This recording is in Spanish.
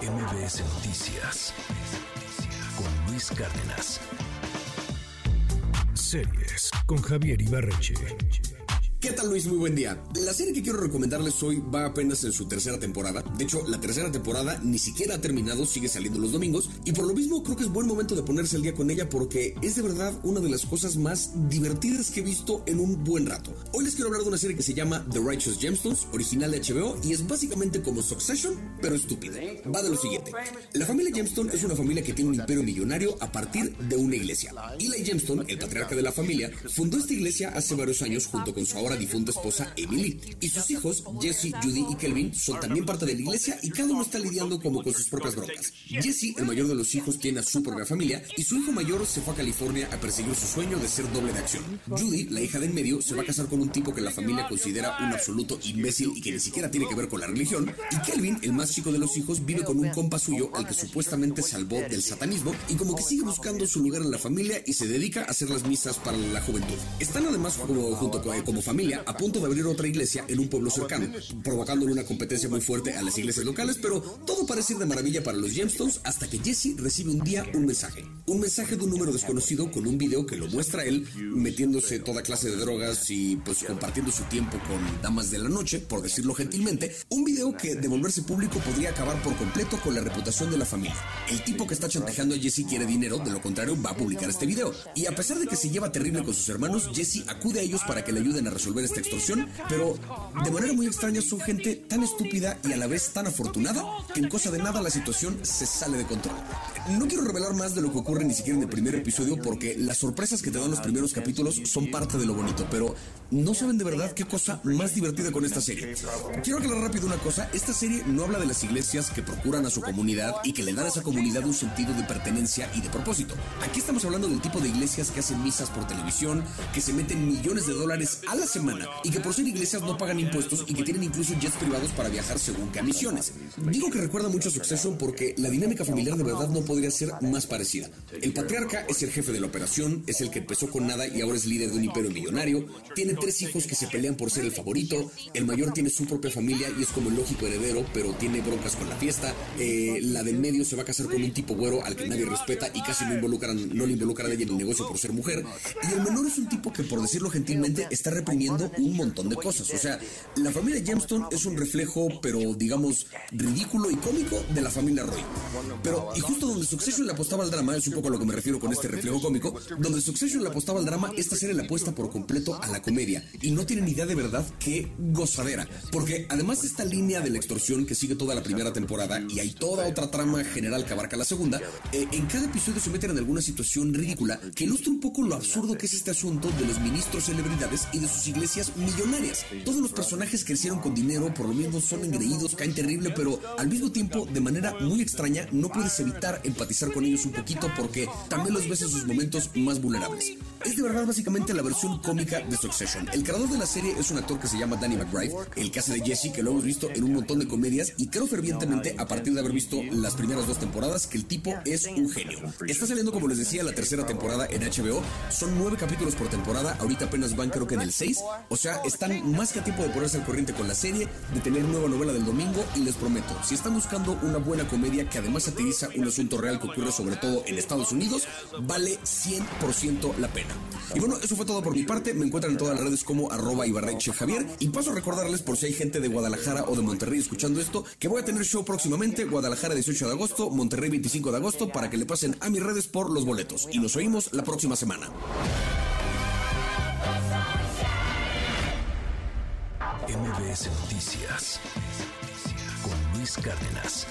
MBS Noticias con Luis Cárdenas. Series con Javier Ibarreche. ¿Qué tal Luis? Muy buen día. La serie que quiero recomendarles hoy va apenas en su tercera temporada. De hecho, la tercera temporada ni siquiera ha terminado, sigue saliendo los domingos. Y por lo mismo creo que es buen momento de ponerse al día con ella porque es de verdad una de las cosas más divertidas que he visto en un buen rato. Hoy les quiero hablar de una serie que se llama The Righteous Gemstones, original de HBO, y es básicamente como Succession, pero estúpida. Va de lo siguiente. La familia Gemstone es una familia que tiene un imperio millonario a partir de una iglesia. Eli Gemstone, el patriarca de la familia, fundó esta iglesia hace varios años junto con su ahora difunta esposa Emily. Y sus hijos, Jesse, Judy y Kelvin, son también parte de la iglesia y cada uno está lidiando como con sus propias broncas. Jesse, el mayor de los hijos, tiene a su propia familia y su hijo mayor se fue a California a perseguir su sueño de ser doble de acción. Judy, la hija del medio, se va a casar con un tipo que la familia considera un absoluto imbécil y que ni siquiera tiene que ver con la religión. Y Kelvin, el más chico de los hijos, vive con un compa suyo al que supuestamente salvó del satanismo y como que sigue buscando su lugar en la familia y se dedica a hacer las misas para la juventud. Están además como, junto con, como familia a punto de abrir otra iglesia en un pueblo cercano, provocándole una competencia muy fuerte a las iglesias locales, pero todo parece ir de maravilla para los Gemstones hasta que Jesse recibe un día un mensaje. Un mensaje de un número desconocido con un video que lo muestra él metiéndose toda clase de drogas y pues compartiendo su tiempo con damas de la noche, por decirlo gentilmente. Un video que de volverse público podría acabar por completo con la reputación de la familia. El tipo que está chantajeando a Jesse quiere dinero, de lo contrario va a publicar este video. Y a pesar de que se lleva terrible con sus hermanos, Jesse acude a ellos para que le ayuden a resolver esta extorsión pero de manera muy extraña son gente tan estúpida y a la vez tan afortunada que en cosa de nada la situación se sale de control. No quiero revelar más de lo que ocurre ni siquiera en el primer episodio porque las sorpresas que te dan los primeros capítulos son parte de lo bonito, pero no saben de verdad qué cosa más divertida con esta serie. Quiero aclarar rápido una cosa, esta serie no habla de las iglesias que procuran a su comunidad y que le dan a esa comunidad un sentido de pertenencia y de propósito. Aquí estamos hablando del tipo de iglesias que hacen misas por televisión, que se meten millones de dólares a la semana y que por ser iglesias no pagan impuestos y que tienen incluso jets privados para viajar según qué. Digo que recuerda mucho a Succession porque la dinámica familiar de verdad no podría ser más parecida. El patriarca es el jefe de la operación, es el que empezó con nada y ahora es líder de un imperio millonario, tiene tres hijos que se pelean por ser el favorito, el mayor tiene su propia familia y es como el lógico heredero, pero tiene broncas con la fiesta, eh, la del medio se va a casar con un tipo güero al que nadie respeta y casi no involucran, no le involucran a ella en el negocio por ser mujer, y el menor es un tipo que por decirlo gentilmente está un montón de cosas. O sea, la familia Gemstone es un reflejo, pero digamos, ridículo y cómico de la familia Roy. Pero, y justo donde Succession le apostaba al drama, es un poco a lo que me refiero con este reflejo cómico, donde Succession le apostaba al drama, esta serie le apuesta por completo a la comedia. Y no tienen idea de verdad qué gozadera. Porque además de esta línea de la extorsión que sigue toda la primera temporada, y hay toda otra trama general que abarca la segunda, eh, en cada episodio se meten en alguna situación ridícula que ilustra un poco lo absurdo que es este asunto de los ministros celebridades y de sus iglesias millonarias. Todos los personajes crecieron con dinero, por lo mismo son engreídos, caen terrible, pero al mismo tiempo, de manera muy extraña, no puedes evitar empatizar con ellos un poquito porque también los ves en sus momentos más vulnerables. Es de verdad básicamente la versión cómica de Succession. El creador de la serie es un actor que se llama Danny McBride, el hace de Jesse, que lo hemos visto en un montón de comedias y creo fervientemente a partir de haber visto las primeras dos temporadas que el tipo es un genio. Está saliendo, como les decía, la tercera temporada en HBO. Son nueve capítulos por temporada, ahorita apenas van creo que en el 6. O sea, están más que a tiempo de ponerse al corriente con la serie, de tener nueva novela del domingo y les prometo, si están buscando una buena comedia que además satiriza un asunto real que ocurre sobre todo en Estados Unidos, vale 100% la pena. Y bueno, eso fue todo por mi parte. Me encuentran en todas las redes como arroba Ibarreche Javier. Y paso a recordarles por si hay gente de Guadalajara o de Monterrey escuchando esto, que voy a tener show próximamente, Guadalajara 18 de agosto, Monterrey 25 de agosto, para que le pasen a mis redes por los boletos. Y nos oímos la próxima semana. MBS Noticias con Luis Cárdenas.